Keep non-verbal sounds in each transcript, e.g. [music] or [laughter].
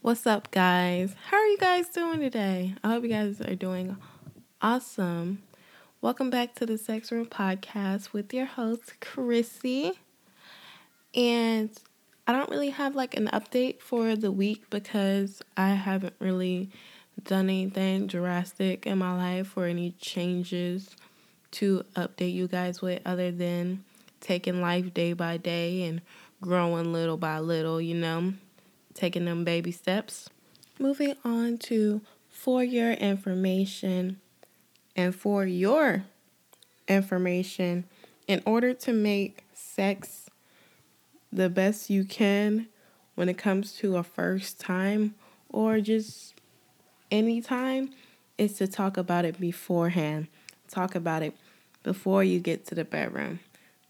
What's up, guys? How are you guys doing today? I hope you guys are doing awesome. Welcome back to the Sex Room Podcast with your host, Chrissy. And I don't really have like an update for the week because I haven't really done anything drastic in my life or any changes to update you guys with other than taking life day by day and growing little by little, you know, taking them baby steps. Moving on to for your information and for your information, in order to make sex the best you can when it comes to a first time or just any time, is to talk about it beforehand. Talk about it before you get to the bedroom.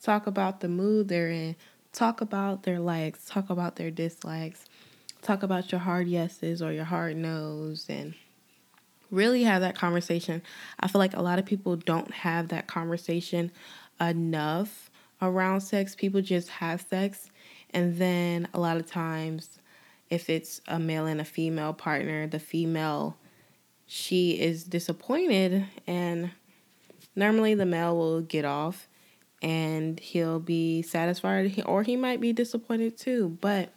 Talk about the mood they're in. Talk about their likes. Talk about their dislikes. Talk about your hard yeses or your hard no's and really have that conversation. I feel like a lot of people don't have that conversation enough around sex. People just have sex. And then a lot of times, if it's a male and a female partner, the female, she is disappointed. And normally the male will get off and he'll be satisfied or he might be disappointed too. But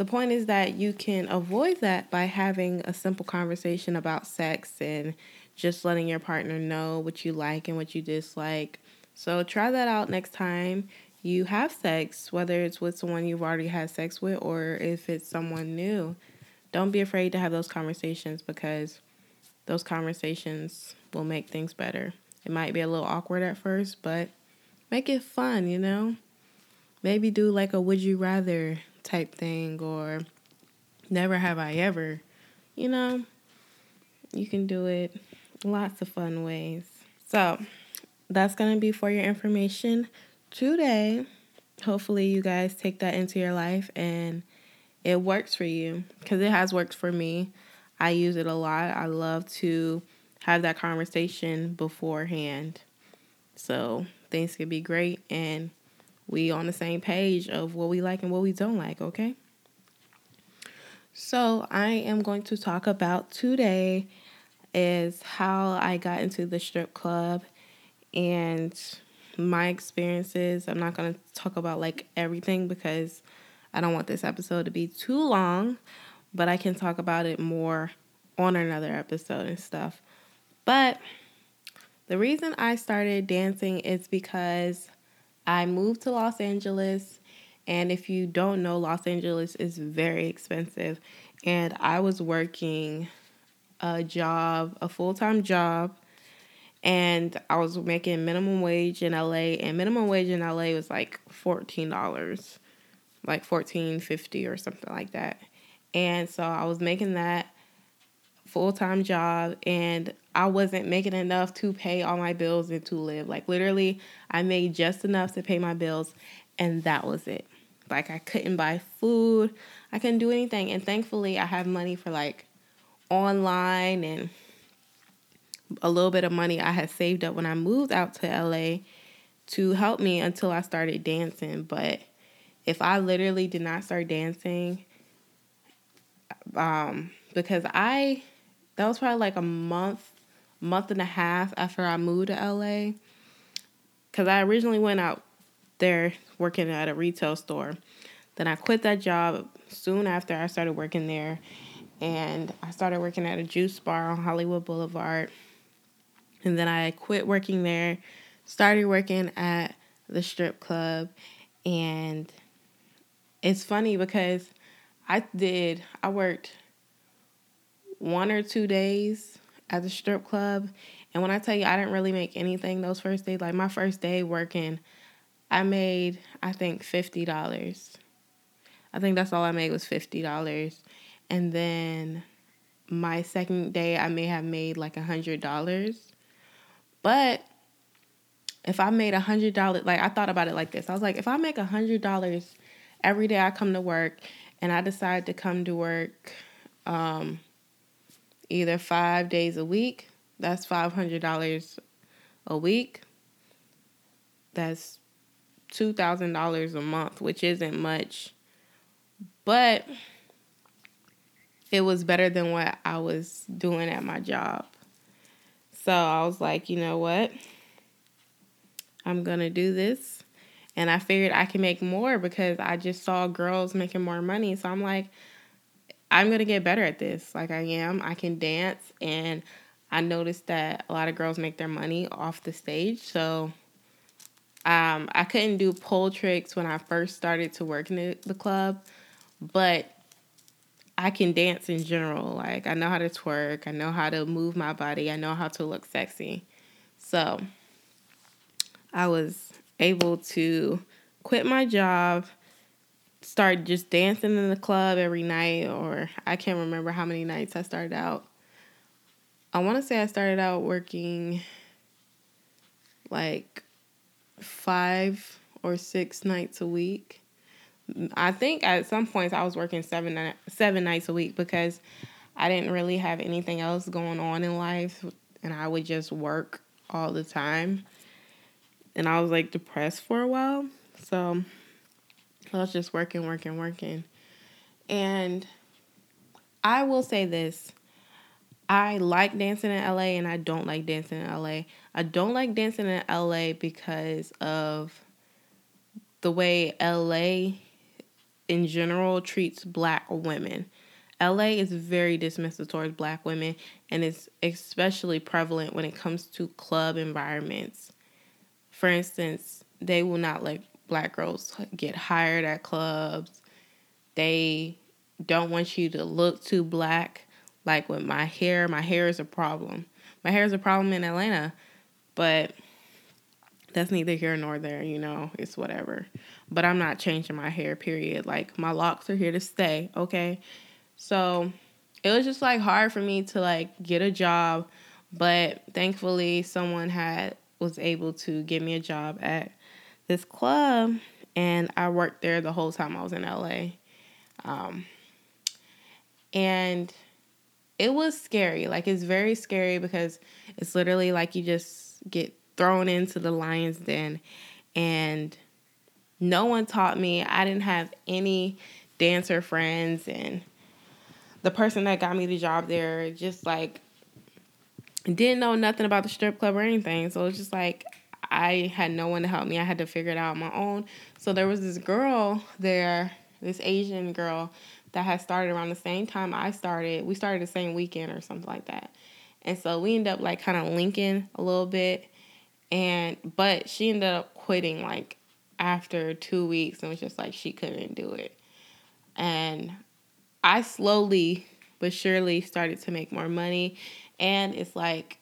the point is that you can avoid that by having a simple conversation about sex and just letting your partner know what you like and what you dislike. So try that out next time you have sex, whether it's with someone you've already had sex with or if it's someone new. Don't be afraid to have those conversations because those conversations will make things better. It might be a little awkward at first, but make it fun, you know? Maybe do like a would you rather type thing or never have I ever. You know, you can do it lots of fun ways. So, that's going to be for your information today. Hopefully, you guys take that into your life and it works for you because it has worked for me. I use it a lot. I love to have that conversation beforehand. So things can be great and we on the same page of what we like and what we don't like, okay? So I am going to talk about today is how I got into the strip club and my experiences. I'm not going to talk about like everything because I don't want this episode to be too long, but I can talk about it more on another episode and stuff. But the reason I started dancing is because I moved to Los Angeles. And if you don't know, Los Angeles is very expensive. And I was working a job, a full time job, and I was making minimum wage in LA. And minimum wage in LA was like $14, like fourteen fifty or something like that. And so I was making that full time job and I wasn't making enough to pay all my bills and to live. Like literally, I made just enough to pay my bills and that was it. Like I couldn't buy food, I couldn't do anything. And thankfully, I have money for like online and a little bit of money I had saved up when I moved out to LA to help me until I started dancing. But if I literally did not start dancing, um, because I that was probably like a month, month and a half after I moved to LA. Cause I originally went out there working at a retail store. Then I quit that job soon after I started working there. And I started working at a juice bar on Hollywood Boulevard. And then I quit working there, started working at the strip club. And it's funny because I did, I worked one or two days at the strip club. And when I tell you I didn't really make anything those first days, like my first day working, I made I think fifty dollars. I think that's all I made was fifty dollars. And then my second day I may have made like a hundred dollars. But if I made a hundred dollars like I thought about it like this. I was like, if I make a hundred dollars every day I come to work and I decide to come to work um either five days a week. That's $500 a week. That's $2,000 a month, which isn't much. But it was better than what I was doing at my job. So I was like, you know what? I'm going to do this. And I figured I can make more because I just saw girls making more money. So I'm like, I'm going to get better at this. Like I am. I can dance. And I noticed that a lot of girls make their money off the stage. So um, I couldn't do pole tricks when I first started to work in the, the club. But I can dance in general. Like I know how to twerk, I know how to move my body, I know how to look sexy. So I was able to quit my job, start just dancing in the club every night, or I can't remember how many nights I started out. I want to say I started out working like five or six nights a week. I think at some points I was working seven seven nights a week because I didn't really have anything else going on in life, and I would just work all the time. And I was like depressed for a while, so I was just working, working, working. And I will say this. I like dancing in LA and I don't like dancing in LA. I don't like dancing in LA because of the way LA in general treats black women. LA is very dismissive towards black women and it's especially prevalent when it comes to club environments. For instance, they will not let black girls get hired at clubs. They don't want you to look too black. Like with my hair, my hair is a problem. My hair is a problem in Atlanta, but that's neither here nor there, you know, it's whatever. But I'm not changing my hair, period. Like my locks are here to stay, okay? So it was just like hard for me to like get a job, but thankfully someone had was able to get me a job at this club and I worked there the whole time I was in LA. Um, and it was scary. Like it's very scary because it's literally like you just get thrown into the lion's den and no one taught me. I didn't have any dancer friends and the person that got me the job there just like didn't know nothing about the strip club or anything. So it's just like I had no one to help me. I had to figure it out on my own. So there was this girl there, this Asian girl that had started around the same time I started. We started the same weekend or something like that. And so we ended up like kind of linking a little bit and but she ended up quitting like after two weeks and was just like she couldn't do it. And I slowly but surely started to make more money. And it's like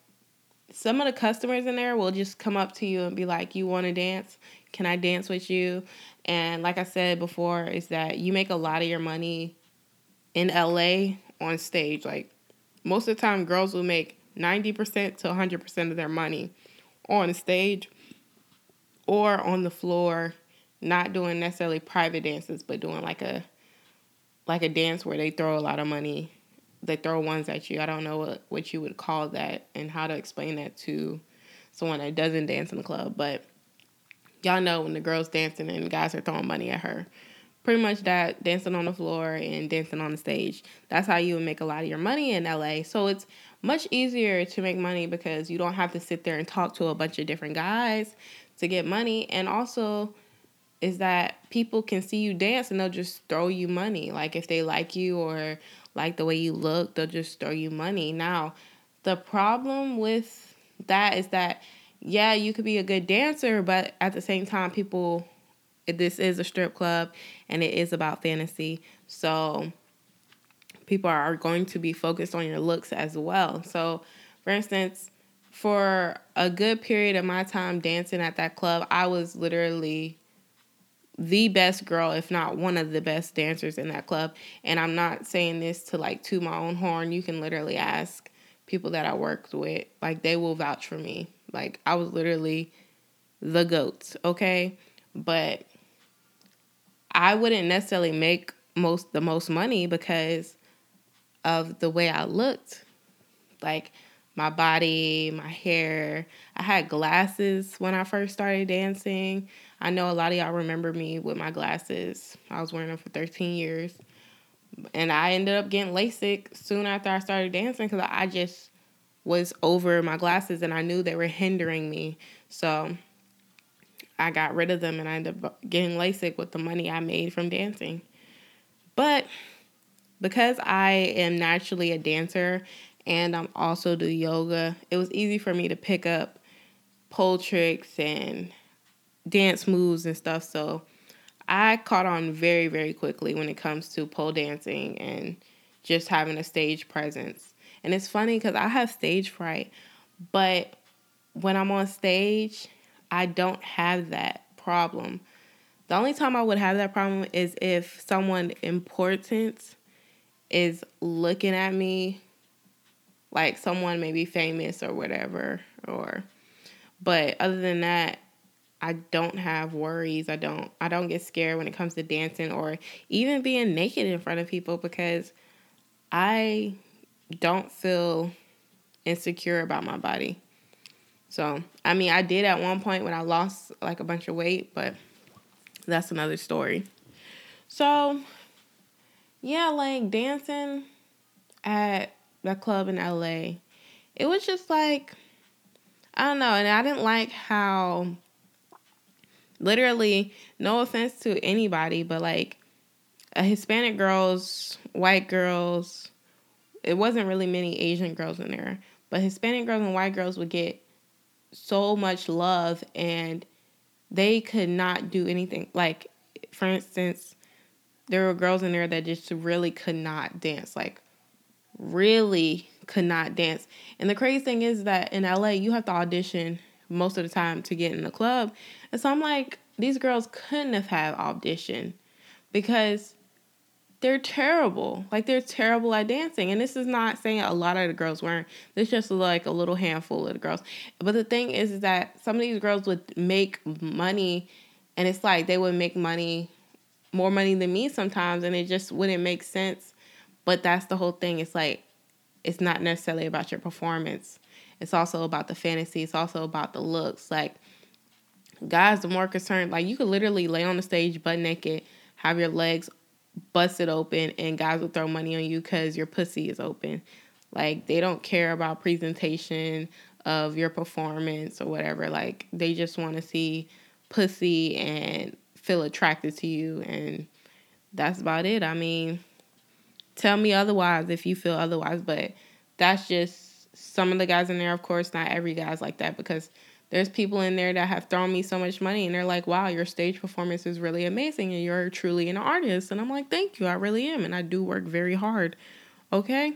some of the customers in there will just come up to you and be like, You want to dance? Can I dance with you? And like I said before, is that you make a lot of your money in LA on stage. Like most of the time, girls will make 90% to 100% of their money on stage or on the floor, not doing necessarily private dances, but doing like a like a dance where they throw a lot of money. They throw ones at you. I don't know what, what you would call that and how to explain that to someone that doesn't dance in the club, but y'all know when the girl's dancing and guys are throwing money at her. Pretty much that dancing on the floor and dancing on the stage. That's how you would make a lot of your money in LA. So it's much easier to make money because you don't have to sit there and talk to a bunch of different guys to get money. And also, is that people can see you dance and they'll just throw you money. Like if they like you or like the way you look, they'll just throw you money. Now, the problem with that is that, yeah, you could be a good dancer, but at the same time, people, this is a strip club and it is about fantasy. So people are going to be focused on your looks as well. So, for instance, for a good period of my time dancing at that club, I was literally the best girl, if not one of the best dancers in that club. And I'm not saying this to like to my own horn. You can literally ask people that I worked with, like they will vouch for me. Like I was literally the goats, okay? But I wouldn't necessarily make most the most money because of the way I looked. Like my body, my hair. I had glasses when I first started dancing. I know a lot of y'all remember me with my glasses. I was wearing them for 13 years. And I ended up getting LASIK soon after I started dancing because I just was over my glasses and I knew they were hindering me. So I got rid of them and I ended up getting LASIK with the money I made from dancing. But because I am naturally a dancer and I'm also do yoga, it was easy for me to pick up pole tricks and dance moves and stuff. So I caught on very, very quickly when it comes to pole dancing and just having a stage presence. And it's funny because I have stage fright, but when I'm on stage, I don't have that problem. The only time I would have that problem is if someone important is looking at me like someone maybe famous or whatever or but other than that I don't have worries. I don't I don't get scared when it comes to dancing or even being naked in front of people because I don't feel insecure about my body. So, I mean, I did at one point when I lost like a bunch of weight, but that's another story. So, yeah, like dancing at the club in LA, it was just like, I don't know. And I didn't like how, literally, no offense to anybody, but like, a Hispanic girls, white girls, it wasn't really many Asian girls in there, but Hispanic girls and white girls would get so much love and they could not do anything. Like, for instance, there were girls in there that just really could not dance. Like, really could not dance. And the crazy thing is that in LA, you have to audition most of the time to get in the club. And so I'm like, these girls couldn't have had audition because they're terrible. Like they're terrible at dancing. And this is not saying a lot of the girls weren't. There's just like a little handful of the girls. But the thing is, is that some of these girls would make money and it's like they would make money more money than me sometimes and it just wouldn't make sense. But that's the whole thing. It's like it's not necessarily about your performance. It's also about the fantasy. It's also about the looks. Like guys are more concerned. Like you could literally lay on the stage butt naked, have your legs busted open and guys will throw money on you because your pussy is open. Like they don't care about presentation of your performance or whatever. Like they just want to see pussy and feel attracted to you and that's about it. I mean, tell me otherwise if you feel otherwise, but that's just some of the guys in there, of course, not every guy's like that because there's people in there that have thrown me so much money and they're like, wow, your stage performance is really amazing and you're truly an artist. And I'm like, thank you, I really am. And I do work very hard. Okay.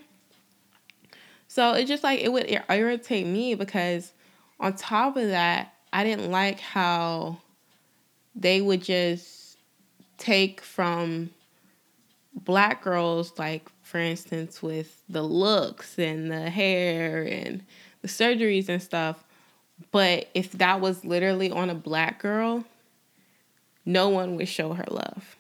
So it just like, it would irritate me because on top of that, I didn't like how they would just take from black girls, like for instance, with the looks and the hair and the surgeries and stuff but if that was literally on a black girl, no one would show her love.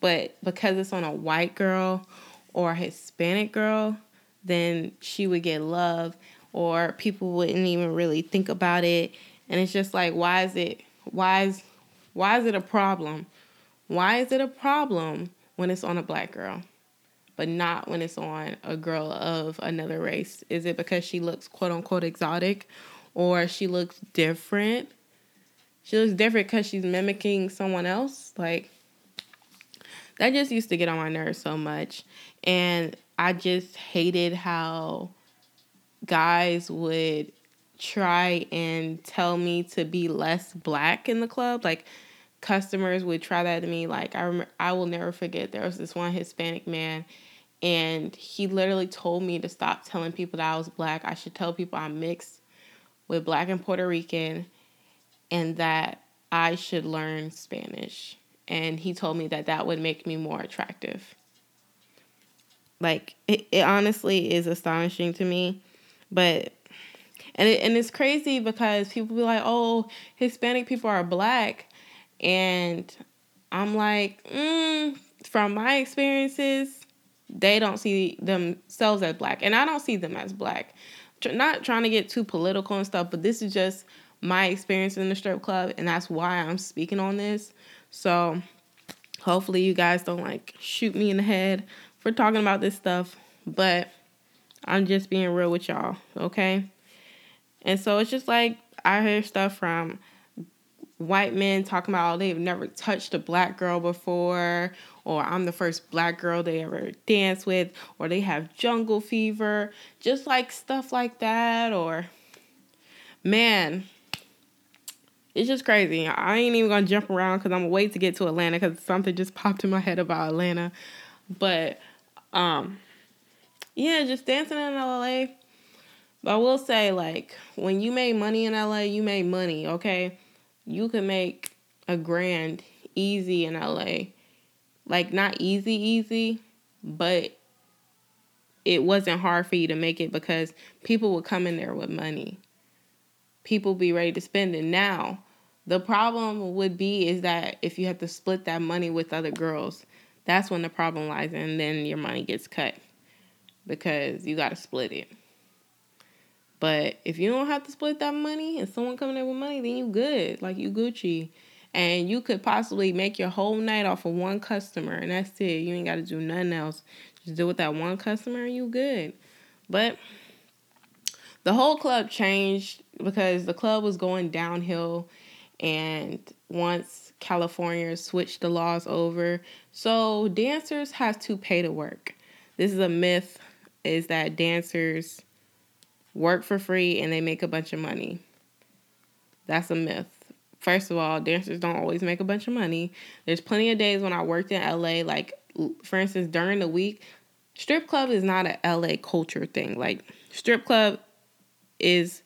But because it's on a white girl or a Hispanic girl, then she would get love or people wouldn't even really think about it. And it's just like why is it why is why is it a problem? Why is it a problem when it's on a black girl? But not when it's on a girl of another race. Is it because she looks quote unquote exotic or she looks different. She looks different because she's mimicking someone else. Like, that just used to get on my nerves so much. And I just hated how guys would try and tell me to be less black in the club. Like, customers would try that to me. Like, I remember, I will never forget there was this one Hispanic man and he literally told me to stop telling people that I was black. I should tell people I'm mixed with black and Puerto Rican and that I should learn Spanish. And he told me that that would make me more attractive. Like, it, it honestly is astonishing to me. But, and, it, and it's crazy because people be like, oh, Hispanic people are black. And I'm like, mm, from my experiences, they don't see themselves as black. And I don't see them as black not trying to get too political and stuff, but this is just my experience in the strip club, and that's why I'm speaking on this. So, Hopefully, you guys don't like shoot me in the head for talking about this stuff, but I'm just being real with y'all, okay? And so it's just like I hear stuff from white men talking about oh, they've never touched a black girl before, or I'm the first black girl they ever danced with, or they have jungle fever, just like stuff like that, or man, it's just crazy. I ain't even gonna jump around because I'm gonna wait to get to Atlanta because something just popped in my head about Atlanta. But um, yeah, just dancing in LA. But I will say, like, when you made money in LA, you made money, okay? You could make a grand easy in LA. Like, not easy, easy, but it wasn't hard for you to make it because people would come in there with money people be ready to spend it now. The problem would be is that if you have to split that money with other girls, that's when the problem lies, and then your money gets cut because you got to split it. But if you don't have to split that money and someone coming in with money, then you good, like you Gucci, and you could possibly make your whole night off of one customer, and that's it. You ain't got to do nothing else. Just deal with that one customer, and you good. But the whole club changed because the club was going downhill and once California switched the laws over, so dancers have to pay to work. This is a myth is that dancers work for free and they make a bunch of money. That's a myth. First of all, dancers don't always make a bunch of money. There's plenty of days when I worked in LA, like for instance, during the week, strip club is not a LA culture thing. Like strip club is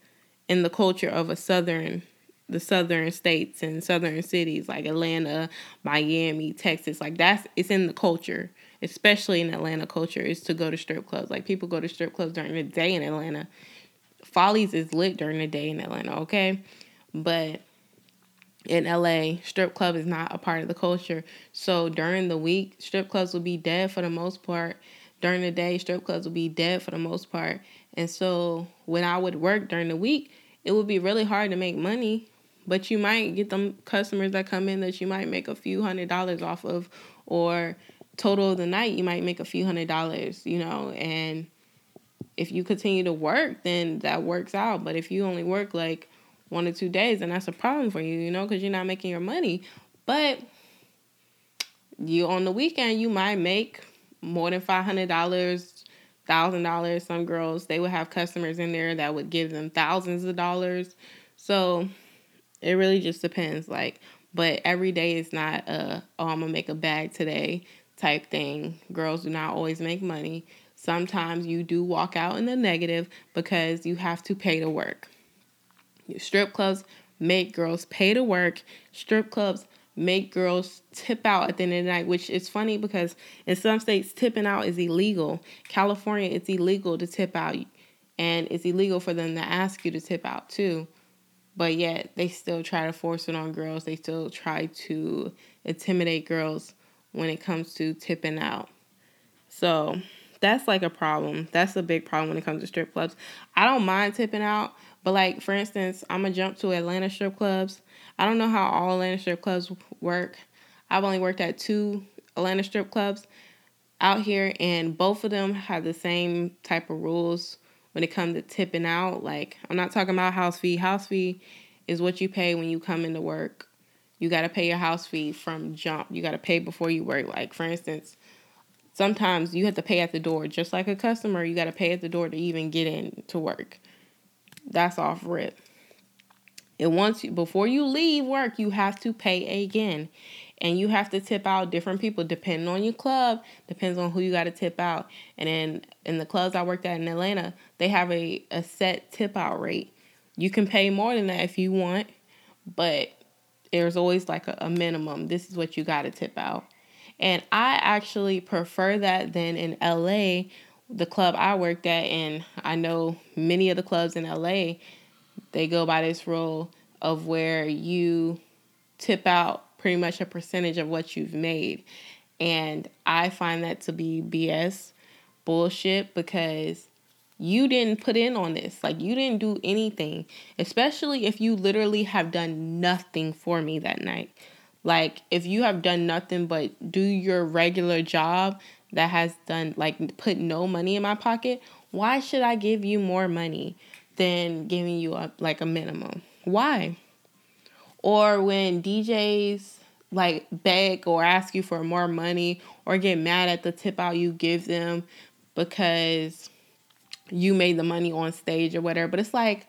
in the culture of a southern the southern states and southern cities like Atlanta, Miami, Texas. Like that's it's in the culture, especially in Atlanta culture, is to go to strip clubs. Like people go to strip clubs during the day in Atlanta. Follies is lit during the day in Atlanta, okay? But in LA, strip club is not a part of the culture. So during the week, strip clubs will be dead for the most part. During the day, strip clubs will be dead for the most part. And so when I would work during the week, it would be really hard to make money, but you might get them customers that come in that you might make a few hundred dollars off of, or total of the night, you might make a few hundred dollars, you know, and if you continue to work, then that works out. But if you only work like one or two days, then that's a problem for you, you know, because you're not making your money. But you on the weekend, you might make more than five hundred dollars thousand dollars. Some girls they would have customers in there that would give them thousands of dollars. So it really just depends. Like, but every day is not a oh I'm gonna make a bag today type thing. Girls do not always make money. Sometimes you do walk out in the negative because you have to pay to work. Strip clubs make girls pay to work. Strip clubs make girls tip out at the end of the night, which is funny because in some states tipping out is illegal. California, it's illegal to tip out, and it's illegal for them to ask you to tip out too. But yet they still try to force it on girls. They still try to intimidate girls when it comes to tipping out. So that's like a problem. That's a big problem when it comes to strip clubs. I don't mind tipping out, but like for instance, I'm gonna jump to Atlanta strip clubs I don't know how all Atlanta strip clubs work. I've only worked at two Atlanta strip clubs out here, and both of them have the same type of rules when it comes to tipping out. Like, I'm not talking about house fee. House fee is what you pay when you come into work. You got to pay your house fee from jump. You got to pay before you work. Like, for instance, sometimes you have to pay at the door. Just like a customer, you got to pay at the door to even get in to work. That's off rip. And once you, before you leave work, you have to pay again. And you have to tip out different people depending on your club, depends on who you got to tip out. And then in the clubs I worked at in Atlanta, they have a, a set tip out rate. You can pay more than that if you want, but there's always like a, a minimum. This is what you got to tip out. And I actually prefer that than in LA, the club I worked at, and I know many of the clubs in LA they go by this rule of where you tip out pretty much a percentage of what you've made. And I find that to be BS bullshit because you didn't put in on this. Like, you didn't do anything, especially if you literally have done nothing for me that night. Like if you have done nothing but do your regular job that has done like put no money in my pocket, why should I give you more money than giving you a like a minimum? Why? Or when DJs like beg or ask you for more money or get mad at the tip out you give them because you made the money on stage or whatever. But it's like,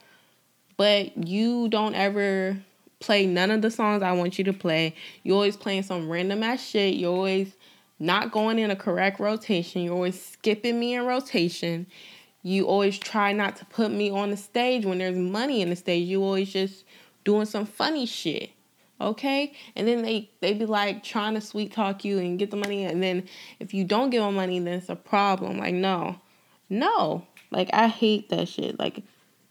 but you don't ever play none of the songs I want you to play. You're always playing some random ass shit. You're always not going in a correct rotation. You're always skipping me in rotation. You always try not to put me on the stage when there's money in the stage. You always just doing some funny shit. Okay? And then they they be like trying to sweet talk you and get the money and then if you don't give them money then it's a problem. Like no. No. Like I hate that shit. Like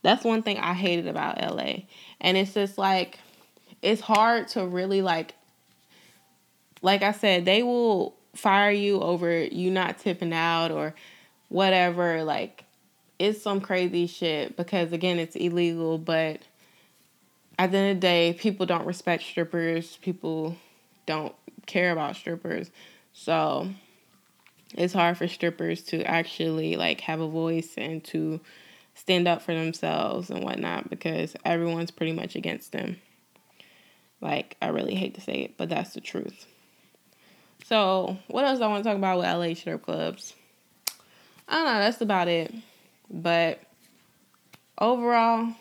that's one thing I hated about LA. And it's just like it's hard to really like like I said, they will fire you over you not tipping out or whatever. Like it's some crazy shit because again it's illegal, but at the end of the day, people don't respect strippers. People don't care about strippers. So it's hard for strippers to actually like have a voice and to stand up for themselves and whatnot because everyone's pretty much against them. Like I really hate to say it, but that's the truth. So what else I want to talk about with LA strip clubs? I don't know, that's about it. But overall,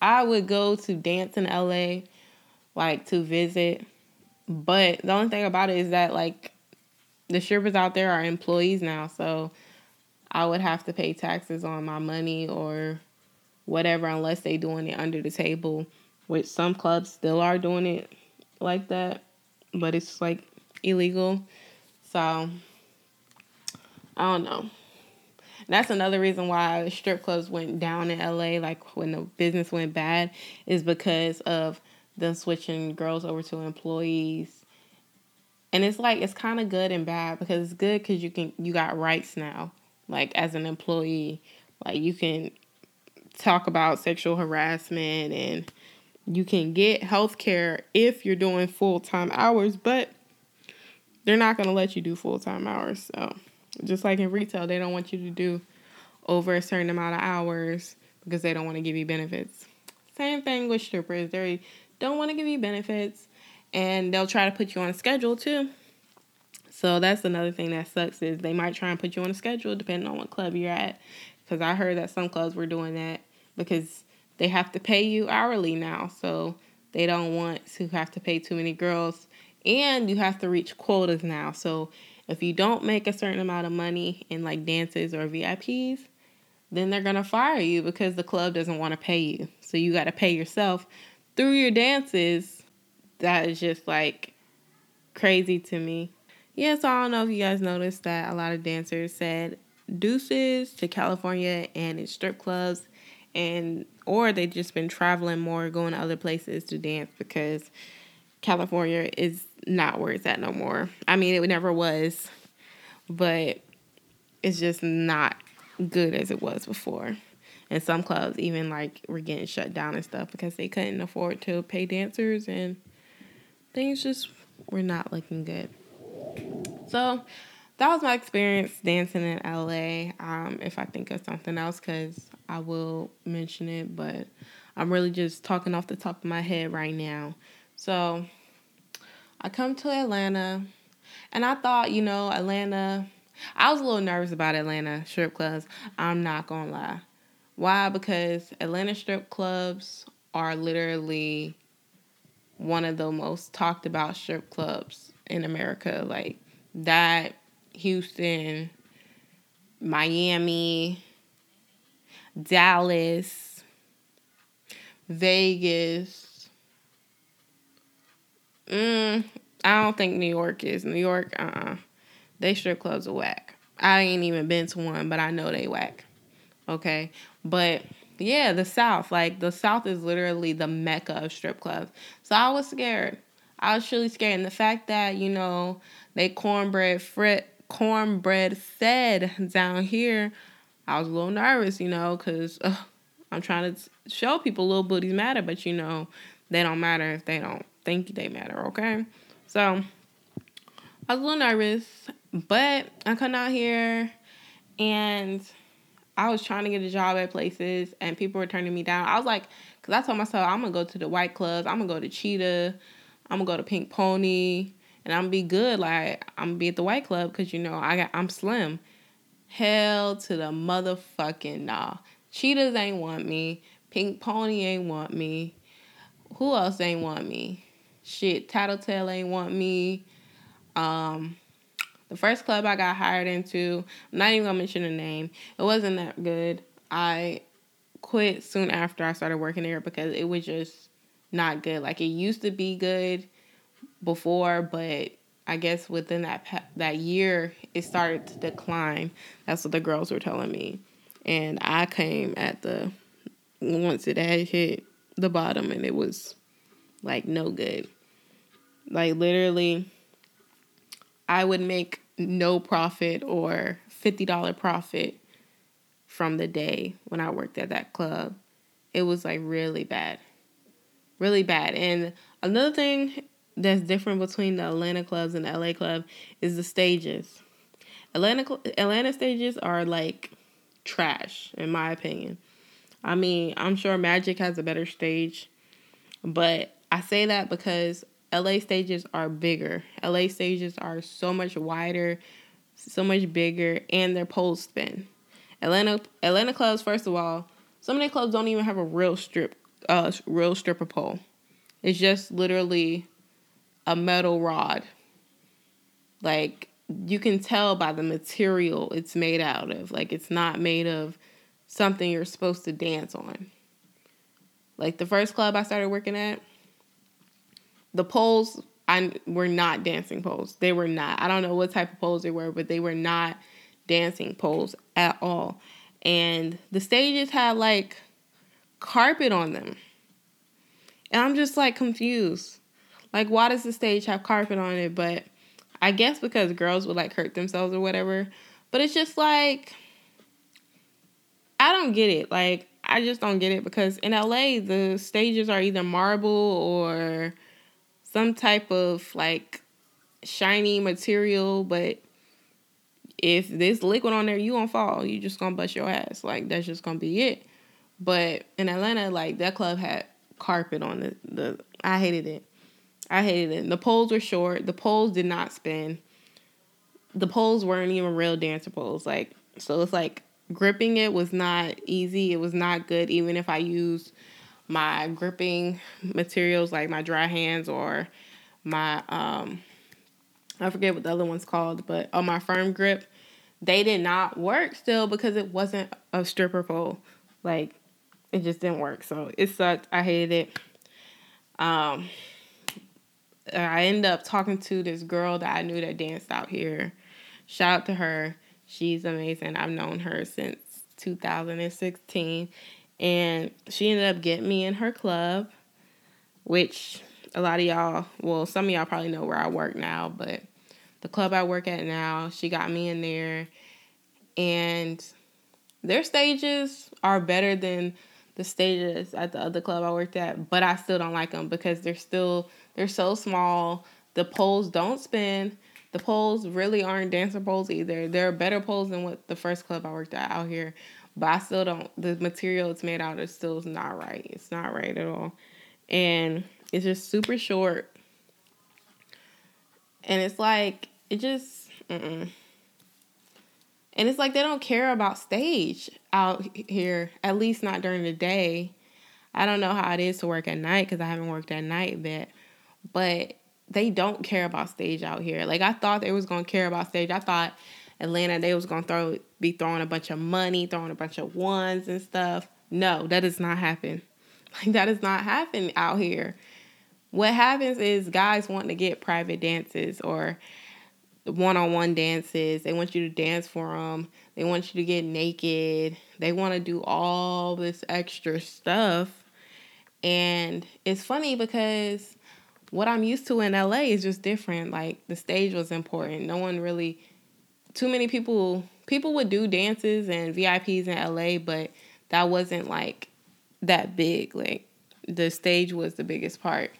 I would go to dance in LA, like to visit. But the only thing about it is that like the strippers out there are employees now, so I would have to pay taxes on my money or whatever unless they doing it under the table, which some clubs still are doing it like that, but it's like illegal. So I don't know that's another reason why strip clubs went down in LA, like when the business went bad, is because of them switching girls over to employees. And it's like it's kind of good and bad because it's good because you can you got rights now, like as an employee, like you can talk about sexual harassment and you can get health care if you're doing full time hours, but they're not going to let you do full time hours. So just like in retail, they don't want you to do over a certain amount of hours because they don't want to give you benefits. Same thing with strippers. They don't want to give you benefits and they'll try to put you on a schedule too. So that's another thing that sucks is they might try and put you on a schedule depending on what club you're at. Because I heard that some clubs were doing that because they have to pay you hourly now. So they don't want to have to pay too many girls. And you have to reach quotas now. So if you don't make a certain amount of money in like dances or VIPs, then they're going to fire you because the club doesn't want to pay you. So you got to pay yourself through your dances. That is just like crazy to me. Yeah, so I don't know if you guys noticed that a lot of dancers said deuces to California and its strip clubs and or they've just been traveling more, going to other places to dance because California is not where it's at no more. I mean, it never was, but it's just not good as it was before. And some clubs even like were getting shut down and stuff because they couldn't afford to pay dancers and things just were not looking good. So that was my experience dancing in LA. Um, if I think of something else, because I will mention it, but I'm really just talking off the top of my head right now. So I come to Atlanta and I thought, you know, Atlanta, I was a little nervous about Atlanta strip clubs. I'm not to lie. Why? Because Atlanta strip clubs are literally one of the most talked about strip clubs in America. Like that, Houston, Miami, Dallas, Vegas, Mm, I don't think New York is. New York, uh uh-uh. They strip clubs are whack. I ain't even been to one, but I know they whack. Okay. But yeah, the South. Like the South is literally the mecca of strip clubs. So I was scared. I was truly scared. And the fact that, you know, they cornbread frit cornbread said down here, I was a little nervous, you know, because I'm trying to show people little booties matter, but you know, they don't matter if they don't think they matter, okay? So I was a little nervous, but I come out here and I was trying to get a job at places and people were turning me down. I was like, because I told myself, I'm going to go to the white clubs, I'm going to go to Cheetah, I'm going to go to Pink Pony, and I'm be good. Like, I'm be at the white club because, you know, I got, I'm slim. Hell to the motherfucking nah. Cheetahs ain't want me. Pink Pony ain't want me. Who else ain't want me? Shit, Tattletale ain't want me. Um, the first club I got hired into, I'm not even gonna mention the name. It wasn't that good. I quit soon after I started working there because it was just not good. Like it used to be good before, but I guess within that that year it started to decline. That's what the girls were telling me, and I came at the once it had hit the bottom and it was like no good. Like literally I would make no profit or $50 profit from the day when I worked at that club. It was like really bad. Really bad. And another thing that's different between the Atlanta clubs and the LA club is the stages. Atlanta Atlanta stages are like trash in my opinion. I mean, I'm sure Magic has a better stage, but I say that because LA stages are bigger. LA stages are so much wider, so much bigger, and their poles spin. Atlanta Atlanta clubs, first of all, some of their clubs don't even have a real strip, uh, real stripper pole. It's just literally a metal rod. Like you can tell by the material it's made out of. Like it's not made of something you're supposed to dance on. Like the first club I started working at, the poles I were not dancing poles. They were not. I don't know what type of poles they were, but they were not dancing poles at all. And the stages had like carpet on them. And I'm just like confused. Like why does the stage have carpet on it? But I guess because girls would like hurt themselves or whatever. But it's just like I don't get it. Like I just don't get it because in LA the stages are either marble or some type of like shiny material, but if there's liquid on there, you gonna fall. You just gonna bust your ass. Like that's just gonna be it. But in Atlanta, like that club had carpet on the the. I hated it. I hated it. The poles were short. The poles did not spin. The poles weren't even real dancer poles. Like so, it's like gripping it was not easy. It was not good. Even if I used my gripping materials like my dry hands or my um I forget what the other one's called, but on my firm grip, they did not work still because it wasn't a stripper pole. Like it just didn't work. So it sucked. I hated it. Um I end up talking to this girl that I knew that danced out here. Shout out to her. She's amazing. I've known her since 2016 and she ended up getting me in her club, which a lot of y'all, well, some of y'all probably know where I work now, but the club I work at now, she got me in there. And their stages are better than the stages at the other club I worked at, but I still don't like them because they're still they're so small. The poles don't spin. The poles really aren't dancer poles either. They're better poles than what the first club I worked at out here. But I still don't. The material it's made out of still is not right. It's not right at all, and it's just super short. And it's like it just. Mm-mm. And it's like they don't care about stage out here, at least not during the day. I don't know how it is to work at night because I haven't worked at night yet, but they don't care about stage out here. Like I thought they was gonna care about stage. I thought Atlanta, they was gonna throw be throwing a bunch of money, throwing a bunch of ones and stuff. No, that does not happen. [laughs] Like that does not happen out here. What happens is guys want to get private dances or one-on-one dances. They want you to dance for them. They want you to get naked. They want to do all this extra stuff. And it's funny because what I'm used to in LA is just different. Like the stage was important. No one really too many people people would do dances and VIPs in LA, but that wasn't like that big. Like the stage was the biggest part,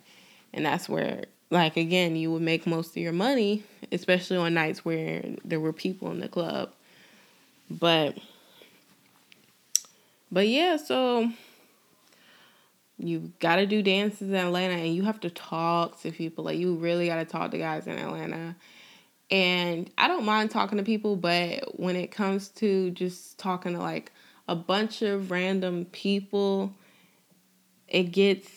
and that's where like again, you would make most of your money, especially on nights where there were people in the club. But but yeah, so you got to do dances in Atlanta and you have to talk to people. Like you really got to talk to guys in Atlanta. And I don't mind talking to people, but when it comes to just talking to like a bunch of random people, it gets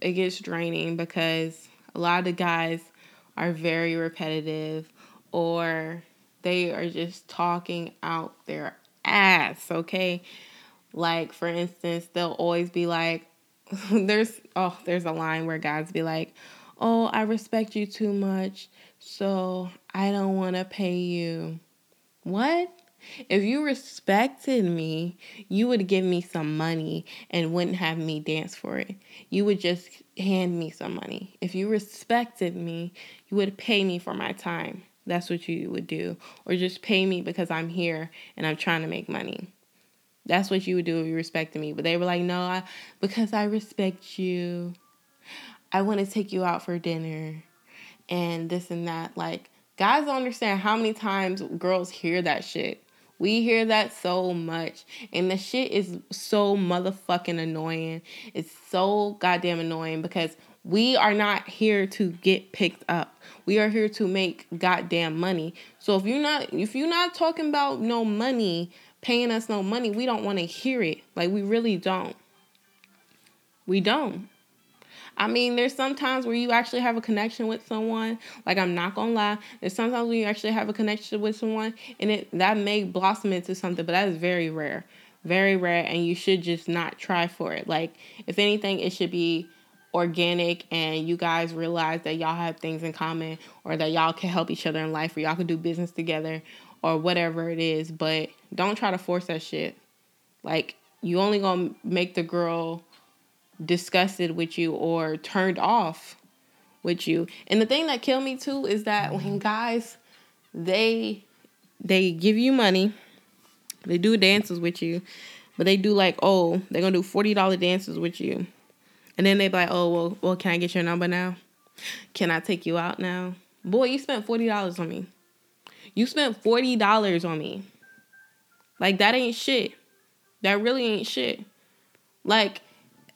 it gets draining because a lot of the guys are very repetitive or they are just talking out their ass, okay? Like for instance, they'll always be like [laughs] there's oh, there's a line where guys be like, "Oh, I respect you too much, so I don't want to pay you." What? If you respected me, you would give me some money and wouldn't have me dance for it. You would just hand me some money. If you respected me, you would pay me for my time. That's what you would do. Or just pay me because I'm here and I'm trying to make money. That's what you would do if you respected me. But they were like, no, I, because I respect you. I want to take you out for dinner and this and that. Like, guys don't understand how many times girls hear that shit. We hear that so much. And the shit is so motherfucking annoying. It's so goddamn annoying because we are not here to get picked up. We are here to make goddamn money. So if you're not if you're not talking about no money, paying us no money, we don't want to hear it. Like we really don't. We don't. I mean, there's sometimes where you actually have a connection with someone. Like I'm not gonna lie, there's sometimes when you actually have a connection with someone, and it that may blossom into something, but that is very rare, very rare, and you should just not try for it. Like if anything, it should be organic and you guys realize that y'all have things in common or that y'all can help each other in life or y'all can do business together or whatever it is but don't try to force that shit like you only gonna make the girl disgusted with you or turned off with you. And the thing that killed me too is that when guys they they give you money, they do dances with you, but they do like, oh, they're gonna do forty dollar dances with you. And then they be like, oh well well can I get your number now? Can I take you out now? Boy, you spent forty dollars on me. You spent forty dollars on me. Like that ain't shit. That really ain't shit. Like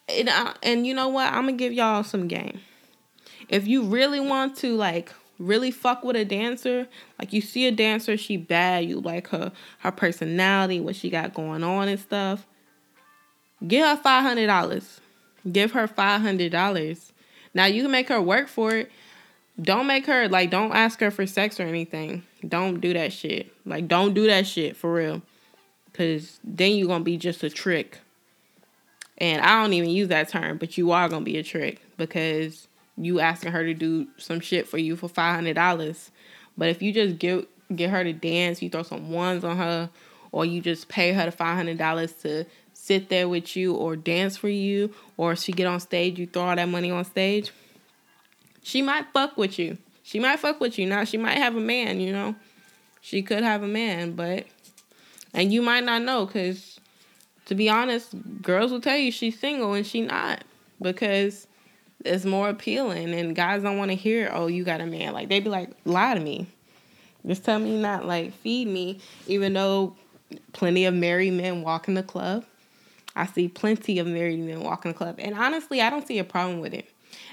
and, I, and you know what? I'm gonna give y'all some game. If you really want to like really fuck with a dancer, like you see a dancer, she bad, you like her her personality, what she got going on and stuff. Give her five hundred dollars. Give her five hundred dollars. Now you can make her work for it. Don't make her like don't ask her for sex or anything. Don't do that shit. Like don't do that shit for real. Cause then you're gonna be just a trick. And I don't even use that term, but you are gonna be a trick because you asking her to do some shit for you for five hundred dollars. But if you just get get her to dance, you throw some ones on her, or you just pay her the five hundred dollars to sit there with you or dance for you, or if she get on stage, you throw all that money on stage. She might fuck with you. She might fuck with you. Now she might have a man, you know. She could have a man, but and you might not know because to be honest, girls will tell you she's single and she not because it's more appealing and guys don't want to hear, oh, you got a man. Like they'd be like, lie to me. Just tell me not like feed me, even though plenty of married men walk in the club. I see plenty of married men walk in the club. And honestly, I don't see a problem with it.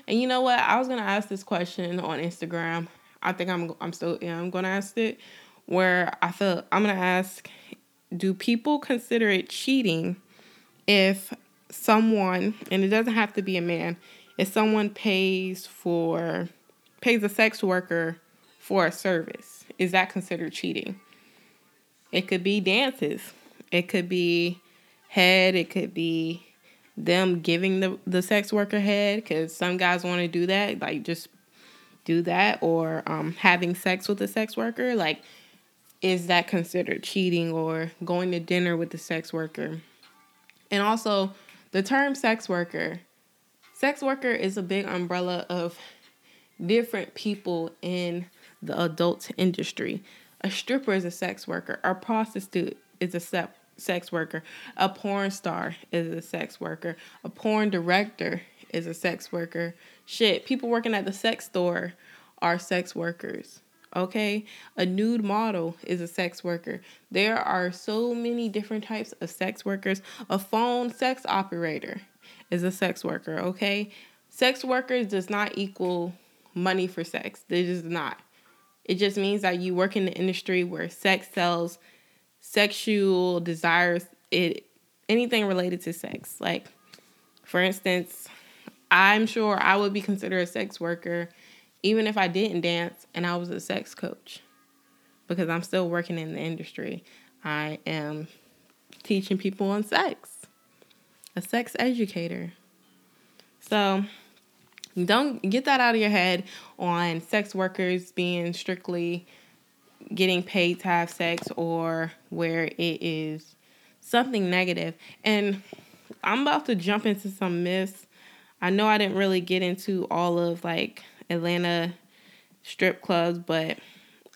And you know what? I was gonna ask this question on Instagram. I think I'm I'm still yeah, I'm gonna ask it where I feel I'm gonna ask do people consider it cheating if someone, and it doesn't have to be a man, if someone pays for pays a sex worker for a service, is that considered cheating? It could be dances. It could be head, it could be them giving the, the sex worker head because some guys want to do that like just do that or um, having sex with a sex worker like is that considered cheating or going to dinner with the sex worker? And also, the term sex worker, sex worker is a big umbrella of different people in the adult industry. A stripper is a sex worker, a prostitute is a sex worker, a porn star is a sex worker, a porn director is a sex worker. Shit, people working at the sex store are sex workers. Okay? A nude model is a sex worker. There are so many different types of sex workers. A phone sex operator is a sex worker, okay? Sex workers does not equal money for sex. They just not. It just means that you work in the industry where sex sells, sexual desires, it anything related to sex. Like, for instance, I'm sure I would be considered a sex worker even if I didn't dance and I was a sex coach because I'm still working in the industry. I am teaching people on sex, a sex educator. So, don't get that out of your head on sex workers being strictly getting paid to have sex or where it is something negative. And I'm about to jump into some myths. I know I didn't really get into all of like Atlanta strip clubs, but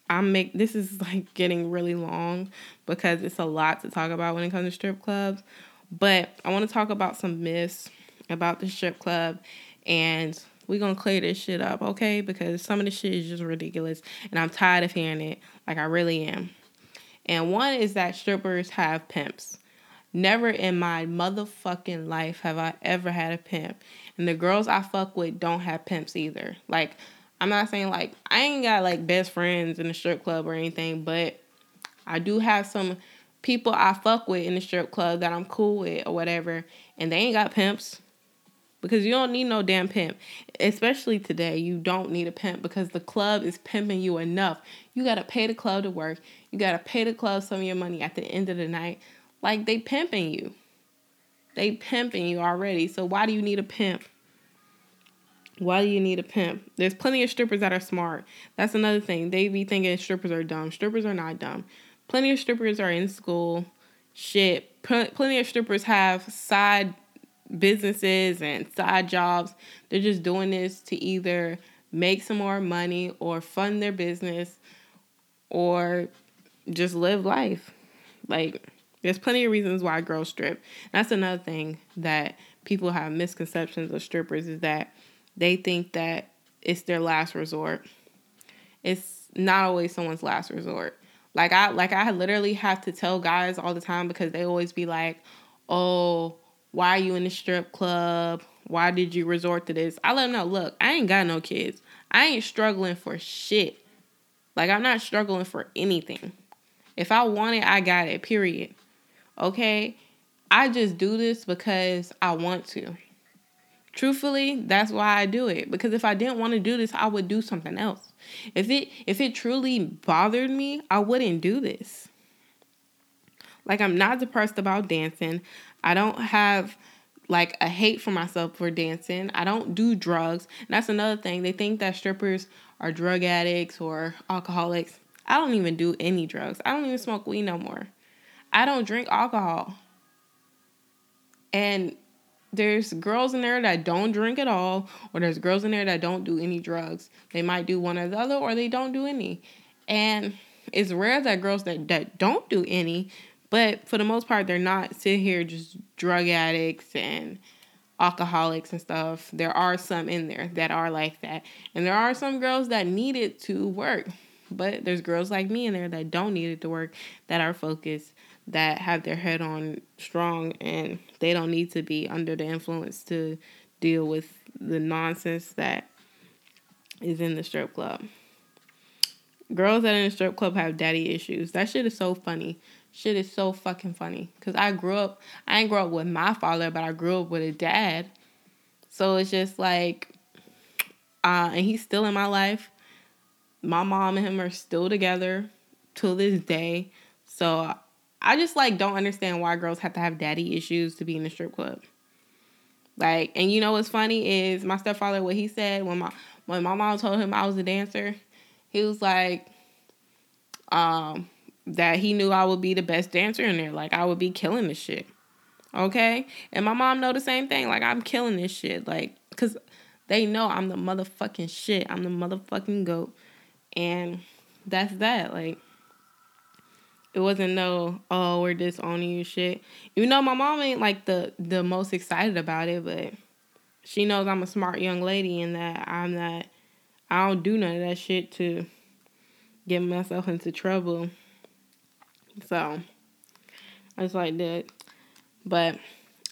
I'm make this is like getting really long because it's a lot to talk about when it comes to strip clubs. But I want to talk about some myths about the strip club and we're gonna clear this shit up, okay? Because some of the shit is just ridiculous and I'm tired of hearing it. Like I really am. And one is that strippers have pimps. Never in my motherfucking life have I ever had a pimp. And the girls I fuck with don't have pimps either. Like, I'm not saying like I ain't got like best friends in the strip club or anything, but I do have some people I fuck with in the strip club that I'm cool with or whatever, and they ain't got pimps because you don't need no damn pimp. Especially today, you don't need a pimp because the club is pimping you enough. You got to pay the club to work. You got to pay the club some of your money at the end of the night. Like they pimping you. They pimping you already. So why do you need a pimp? Why do you need a pimp? There's plenty of strippers that are smart. That's another thing. They be thinking strippers are dumb. Strippers are not dumb. Plenty of strippers are in school. Shit. plenty of strippers have side businesses and side jobs. They're just doing this to either make some more money or fund their business or just live life. Like, there's plenty of reasons why girls strip. That's another thing that people have misconceptions of strippers is that they think that it's their last resort. It's not always someone's last resort. Like I like I literally have to tell guys all the time because they always be like, "Oh, why are you in the strip club? Why did you resort to this? I let them know, look, I ain't got no kids. I ain't struggling for shit. Like, I'm not struggling for anything. If I want it, I got it, period. Okay? I just do this because I want to. Truthfully, that's why I do it. Because if I didn't want to do this, I would do something else. If it if it truly bothered me, I wouldn't do this. Like I'm not depressed about dancing. I don't have like a hate for myself for dancing. I don't do drugs. And that's another thing. They think that strippers are drug addicts or alcoholics. I don't even do any drugs. I don't even smoke weed no more. I don't drink alcohol. And there's girls in there that don't drink at all, or there's girls in there that don't do any drugs. They might do one or the other, or they don't do any. And it's rare that girls that, that don't do any but for the most part, they're not sitting here just drug addicts and alcoholics and stuff. There are some in there that are like that. And there are some girls that need it to work. But there's girls like me in there that don't need it to work, that are focused, that have their head on strong, and they don't need to be under the influence to deal with the nonsense that is in the strip club. Girls that are in the strip club have daddy issues. That shit is so funny shit is so fucking funny. Cause I grew up, I didn't grow up with my father, but I grew up with a dad. So it's just like, uh, and he's still in my life. My mom and him are still together till this day. So I just like don't understand why girls have to have daddy issues to be in the strip club. Like, and you know what's funny is my stepfather, what he said when my when my mom told him I was a dancer, he was like, um, that he knew I would be the best dancer in there. Like I would be killing this shit. Okay? And my mom know the same thing. Like I'm killing this shit. Like, cause they know I'm the motherfucking shit. I'm the motherfucking goat. And that's that. Like it wasn't no, oh, we're disowning you shit. You know, my mom ain't like the the most excited about it, but she knows I'm a smart young lady and that I'm not I don't do none of that shit to get myself into trouble. So it's like that. But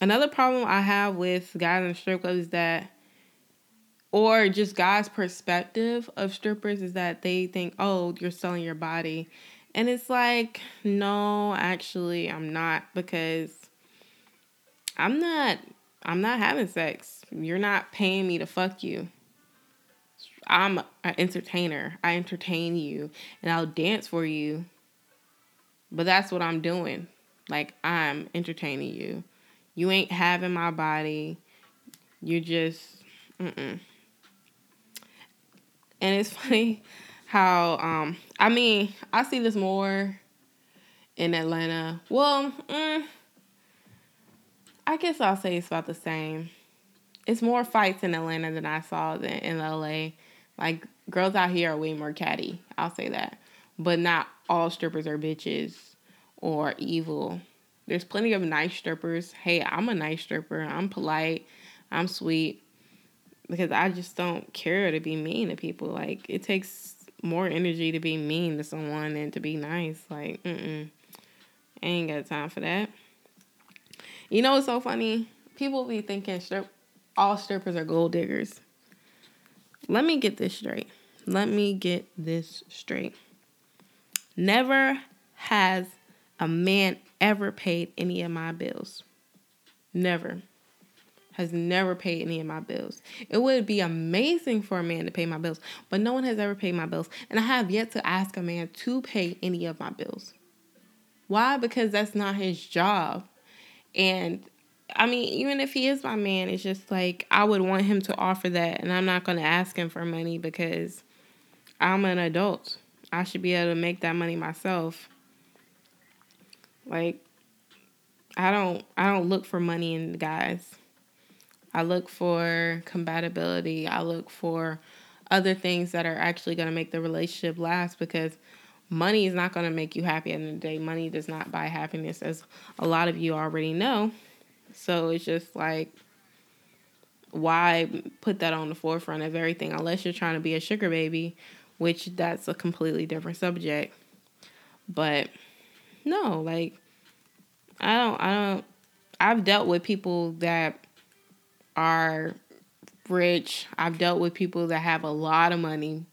another problem I have with guys in strip clubs is that or just guys' perspective of strippers is that they think, oh, you're selling your body. And it's like, no, actually I'm not because I'm not I'm not having sex. You're not paying me to fuck you. I'm an entertainer. I entertain you and I'll dance for you. But that's what I'm doing. Like I'm entertaining you. You ain't having my body. You just mm-mm. And it's [laughs] funny how um I mean, I see this more in Atlanta. Well, mm, I guess I'll say it's about the same. It's more fights in Atlanta than I saw than in LA. Like girls out here are way more catty. I'll say that. But not all strippers are bitches or evil. There's plenty of nice strippers. Hey, I'm a nice stripper. I'm polite. I'm sweet. Because I just don't care to be mean to people. Like it takes more energy to be mean to someone than to be nice. Like, mm-mm. I ain't got time for that. You know what's so funny? People be thinking strip all strippers are gold diggers. Let me get this straight. Let me get this straight. Never has a man ever paid any of my bills. Never. Has never paid any of my bills. It would be amazing for a man to pay my bills, but no one has ever paid my bills. And I have yet to ask a man to pay any of my bills. Why? Because that's not his job. And I mean, even if he is my man, it's just like I would want him to offer that, and I'm not going to ask him for money because I'm an adult. I should be able to make that money myself. Like I don't I don't look for money in guys. I look for compatibility. I look for other things that are actually going to make the relationship last because money is not going to make you happy at the end of the day. Money does not buy happiness, as a lot of you already know. So it's just like, why put that on the forefront of everything unless you're trying to be a sugar baby, which that's a completely different subject. But no, like, I don't, I don't, I've dealt with people that are rich. I've dealt with people that have a lot of money,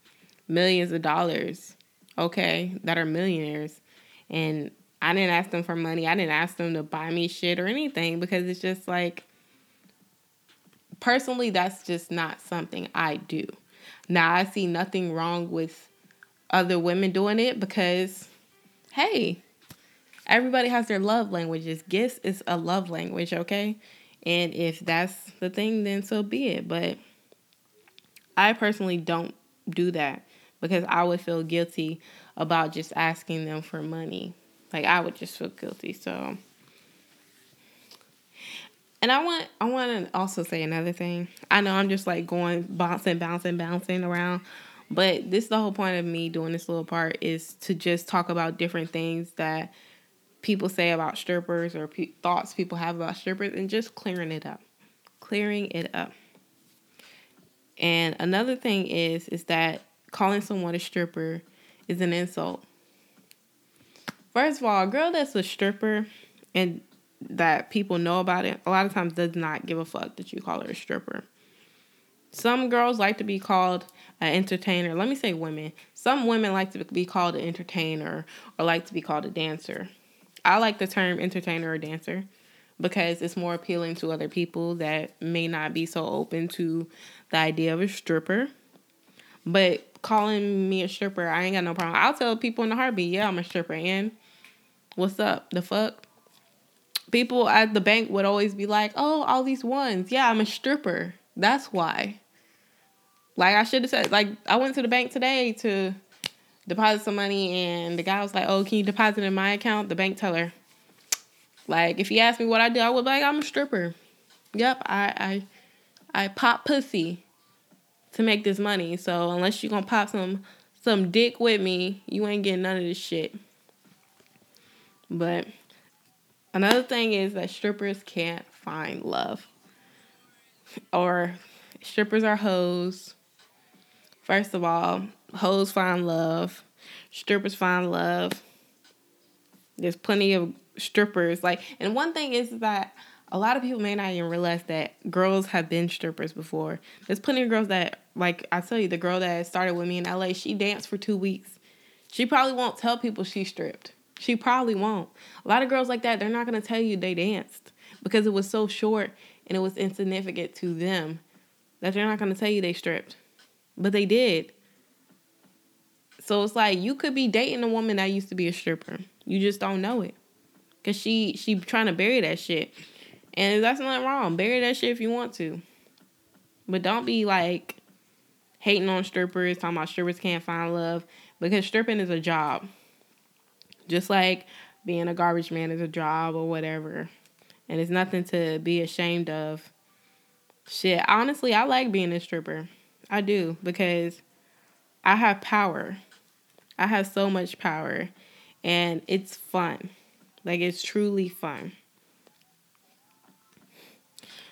millions of dollars, okay, that are millionaires. And I didn't ask them for money. I didn't ask them to buy me shit or anything because it's just like, personally, that's just not something I do. Now, I see nothing wrong with other women doing it because, hey, everybody has their love languages. Gifts is a love language, okay? And if that's the thing, then so be it. But I personally don't do that because I would feel guilty about just asking them for money. Like I would just feel guilty. So and I want I want to also say another thing. I know I'm just like going bouncing, bouncing, bouncing around, but this is the whole point of me doing this little part is to just talk about different things that people say about strippers or pe- thoughts people have about strippers and just clearing it up. Clearing it up. And another thing is is that calling someone a stripper is an insult. First of all, a girl that's a stripper and that people know about it, a lot of times does not give a fuck that you call her a stripper. Some girls like to be called an entertainer. Let me say women. Some women like to be called an entertainer or like to be called a dancer. I like the term entertainer or dancer because it's more appealing to other people that may not be so open to the idea of a stripper. But calling me a stripper, I ain't got no problem. I'll tell people in the heartbeat, yeah, I'm a stripper. And what's up? The fuck? People at the bank would always be like, oh, all these ones. Yeah, I'm a stripper. That's why. Like I should have said, like I went to the bank today to deposit some money and the guy was like, Oh, can you deposit in my account? The bank teller. Like, if he asked me what I do, I would be like, I'm a stripper. Yep, I I I pop pussy to make this money. So unless you're gonna pop some some dick with me, you ain't getting none of this shit. But another thing is that strippers can't find love. or strippers are hoes. First of all, hoes find love, strippers find love. There's plenty of strippers like and one thing is that a lot of people may not even realize that girls have been strippers before. There's plenty of girls that, like I tell you, the girl that started with me in LA, she danced for two weeks. She probably won't tell people she stripped. She probably won't. A lot of girls like that, they're not going to tell you they danced because it was so short and it was insignificant to them that they're not going to tell you they stripped. But they did. So it's like you could be dating a woman that used to be a stripper. You just don't know it. Cause she she trying to bury that shit. And that's not wrong. Bury that shit if you want to. But don't be like hating on strippers, talking about strippers can't find love. Because stripping is a job. Just like being a garbage man is a job or whatever. And it's nothing to be ashamed of. Shit, honestly, I like being a stripper. I do because I have power. I have so much power and it's fun. Like it's truly fun.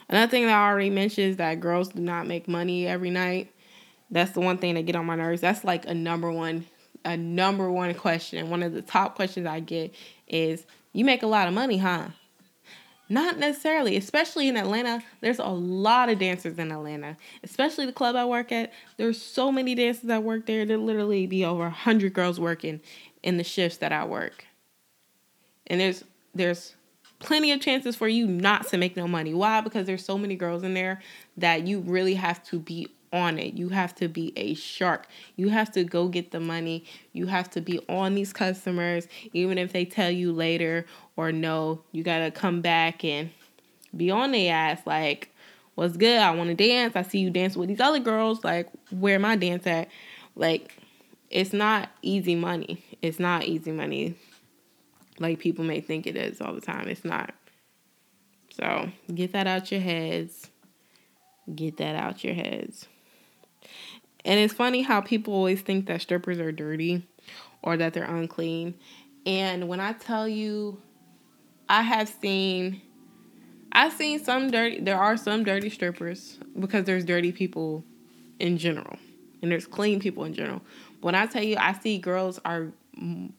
Another thing that I already mentioned is that girls do not make money every night. That's the one thing that get on my nerves. That's like a number one, a number one question. One of the top questions I get is, "You make a lot of money, huh?" Not necessarily, especially in Atlanta. There's a lot of dancers in Atlanta, especially the club I work at. There's so many dancers that work there. There literally be over a hundred girls working in the shifts that I work. And there's there's plenty of chances for you not to make no money. Why? Because there's so many girls in there that you really have to be on it. You have to be a shark. You have to go get the money. You have to be on these customers, even if they tell you later or no. You gotta come back and be on their ass. Like, what's good? I want to dance. I see you dance with these other girls. Like, where my dance at? Like, it's not easy money. It's not easy money like people may think it is all the time. It's not. So get that out your heads. Get that out your heads. And it's funny how people always think that strippers are dirty or that they're unclean. And when I tell you, I have seen, I've seen some dirty, there are some dirty strippers because there's dirty people in general and there's clean people in general. When I tell you, I see girls are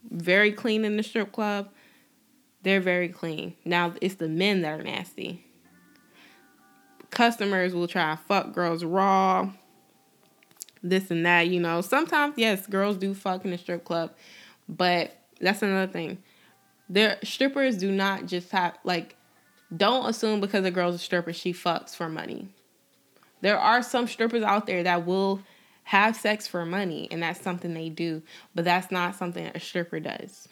very clean in the strip club. They're very clean. Now it's the men that are nasty. Customers will try fuck girls raw. This and that, you know. Sometimes, yes, girls do fuck in the strip club, but that's another thing. Their strippers do not just have like don't assume because a girl's a stripper she fucks for money. There are some strippers out there that will have sex for money, and that's something they do, but that's not something a stripper does.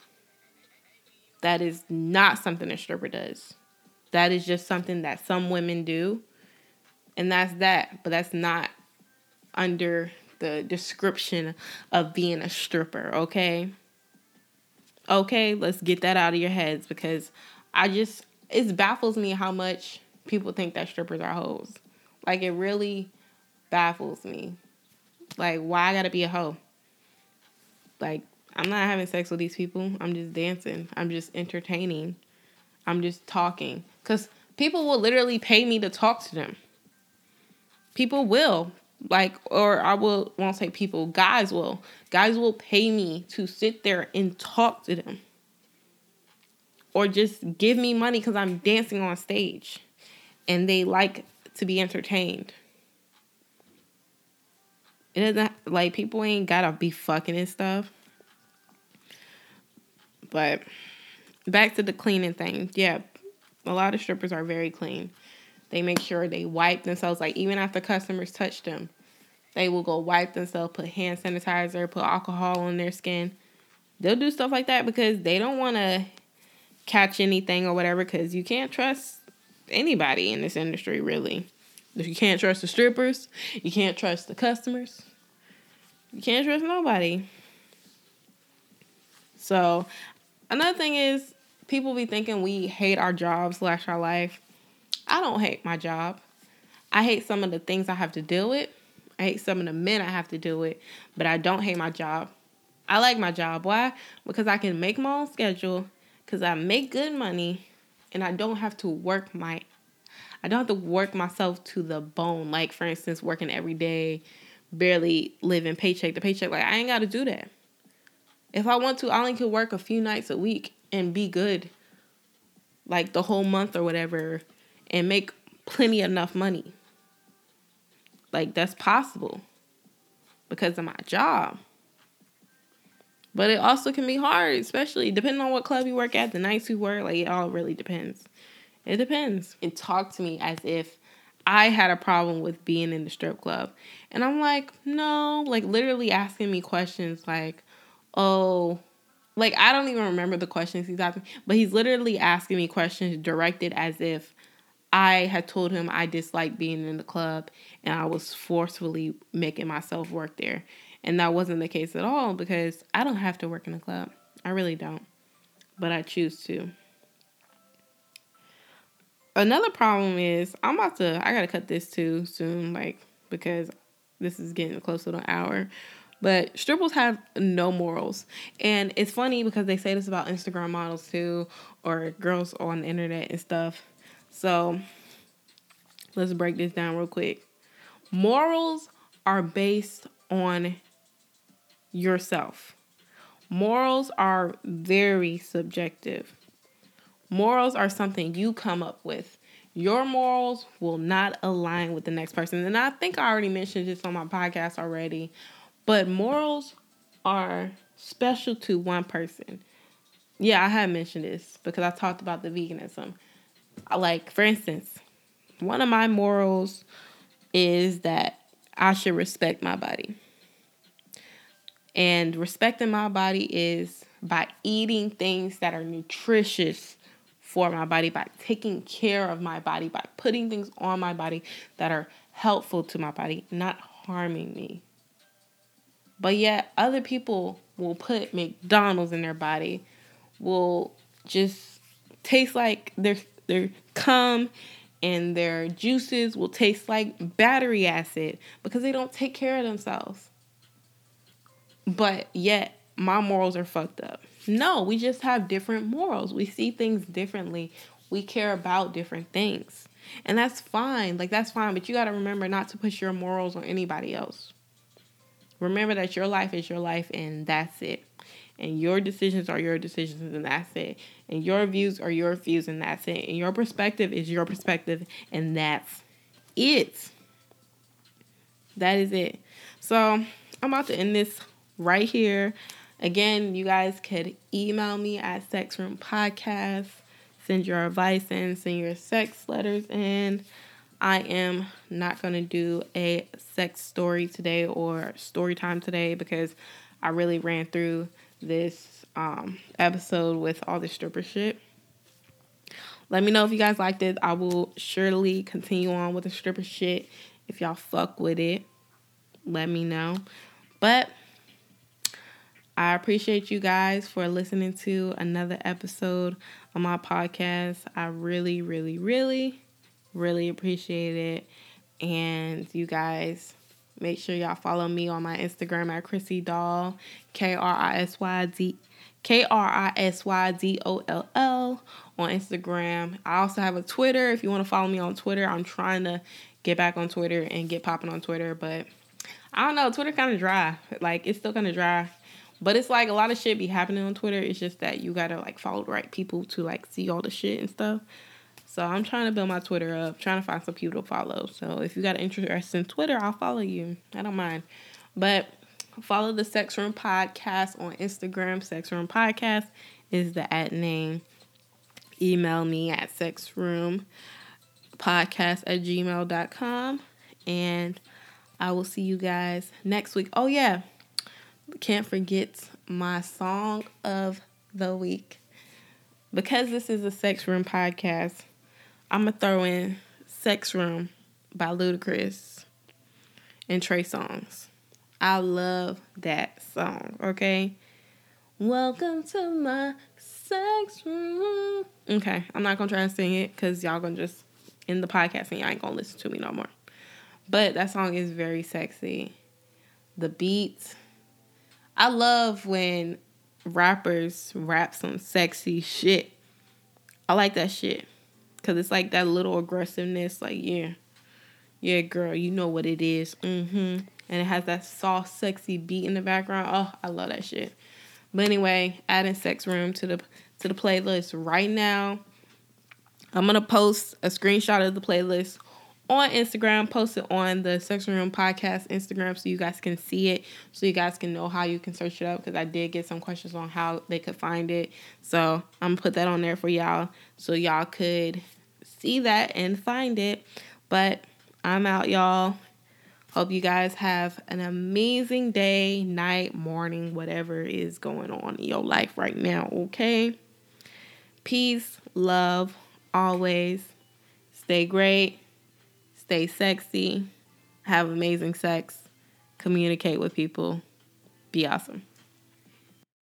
That is not something a stripper does. That is just something that some women do, and that's that, but that's not under the description of being a stripper, okay? Okay, let's get that out of your heads because I just it baffles me how much people think that strippers are hoes. Like it really baffles me. Like, why I gotta be a hoe? Like, I'm not having sex with these people. I'm just dancing. I'm just entertaining. I'm just talking. Because people will literally pay me to talk to them. People will. Like, or I will, won't say people, guys will. Guys will pay me to sit there and talk to them. Or just give me money because I'm dancing on stage. And they like to be entertained. It doesn't like people ain't gotta be fucking and stuff. But back to the cleaning thing. Yeah, a lot of strippers are very clean. They make sure they wipe themselves. Like even after customers touch them, they will go wipe themselves, put hand sanitizer, put alcohol on their skin. They'll do stuff like that because they don't want to catch anything or whatever. Because you can't trust anybody in this industry, really. If you can't trust the strippers. You can't trust the customers. You can't trust nobody. So, another thing is people be thinking we hate our job slash our life. I don't hate my job. I hate some of the things I have to deal with. I hate some of the men I have to deal with, but I don't hate my job. I like my job. Why? Because I can make my own schedule, because I make good money, and I don't have to work my I don't have to work myself to the bone. Like for instance, working every day, barely living paycheck to paycheck. Like I ain't got to do that. If I want to, I only could work a few nights a week and be good, like the whole month or whatever, and make plenty enough money. Like that's possible because of my job. But it also can be hard, especially depending on what club you work at, the nights you work, like it all really depends. It depends. And talk to me as if I had a problem with being in the strip club. And I'm like, no, like literally asking me questions like, oh, like I don't even remember the questions he's asking, but he's literally asking me questions directed as if I had told him I disliked being in the club and I was forcefully making myself work there. And that wasn't the case at all because I don't have to work in a club. I really don't. But I choose to. Another problem is I'm about to I gotta cut this too soon, like because this is getting close to an hour. But strippers have no morals. And it's funny because they say this about Instagram models too, or girls on the internet and stuff. So let's break this down real quick. Morals are based on yourself. Morals are very subjective. Morals are something you come up with. Your morals will not align with the next person. And I think I already mentioned this on my podcast already, but morals are special to one person. Yeah, I have mentioned this because I talked about the veganism. Like, for instance, one of my morals is that I should respect my body. And respecting my body is by eating things that are nutritious for my body, by taking care of my body, by putting things on my body that are helpful to my body, not harming me. But yet, other people will put McDonald's in their body, will just taste like their their cum and their juices will taste like battery acid because they don't take care of themselves. But yet, my morals are fucked up. No, we just have different morals. We see things differently. We care about different things. And that's fine. Like, that's fine. But you got to remember not to push your morals on anybody else. Remember that your life is your life and that's it. And your decisions are your decisions and that's it. And your views are your views and that's it. And your perspective is your perspective and that's it. That is it. So I'm about to end this right here. Again, you guys could email me at Sex Room Podcast, send your advice in, send your sex letters in. I am not going to do a sex story today or story time today because I really ran through this um, episode with all the stripper shit. Let me know if you guys liked it. I will surely continue on with the stripper shit. If y'all fuck with it, let me know. But I appreciate you guys for listening to another episode of my podcast. I really, really, really, really appreciate it. And you guys, make sure y'all follow me on my Instagram at Krisy Doll, K R I S Y D K R I S Y D O L L on Instagram. I also have a Twitter. If you want to follow me on Twitter, I'm trying to get back on Twitter and get popping on Twitter, but I don't know. Twitter kind of dry. Like it's still kind of dry. But it's like a lot of shit be happening on Twitter. It's just that you gotta like follow the right people to like see all the shit and stuff. So I'm trying to build my Twitter up, trying to find some people to follow. So if you got an interest in Twitter, I'll follow you. I don't mind. But follow the Sex Room Podcast on Instagram. Sex Room Podcast is the at name. Email me at sexroompodcast at gmail.com. And I will see you guys next week. Oh, yeah can't forget my song of the week. Because this is a sex room podcast, I'm gonna throw in Sex Room by Ludacris and Trey Songz. I love that song, okay? Welcome to my sex room. Okay, I'm not gonna try to sing it because y'all gonna just in the podcast and y'all ain't gonna listen to me no more. But that song is very sexy. The beats, I love when rappers rap some sexy shit. I like that shit. Because it's like that little aggressiveness. Like, yeah, yeah, girl, you know what it is. Mm-hmm. And it has that soft, sexy beat in the background. Oh, I love that shit. But anyway, adding sex room to the to the playlist right now. I'm gonna post a screenshot of the playlist on Instagram, post it on the Sex Room Podcast Instagram so you guys can see it, so you guys can know how you can search it up. Because I did get some questions on how they could find it. So I'm gonna put that on there for y'all so y'all could see that and find it. But I'm out, y'all. Hope you guys have an amazing day, night, morning, whatever is going on in your life right now, okay? Peace, love, always. Stay great stay sexy, have amazing sex, communicate with people, be awesome.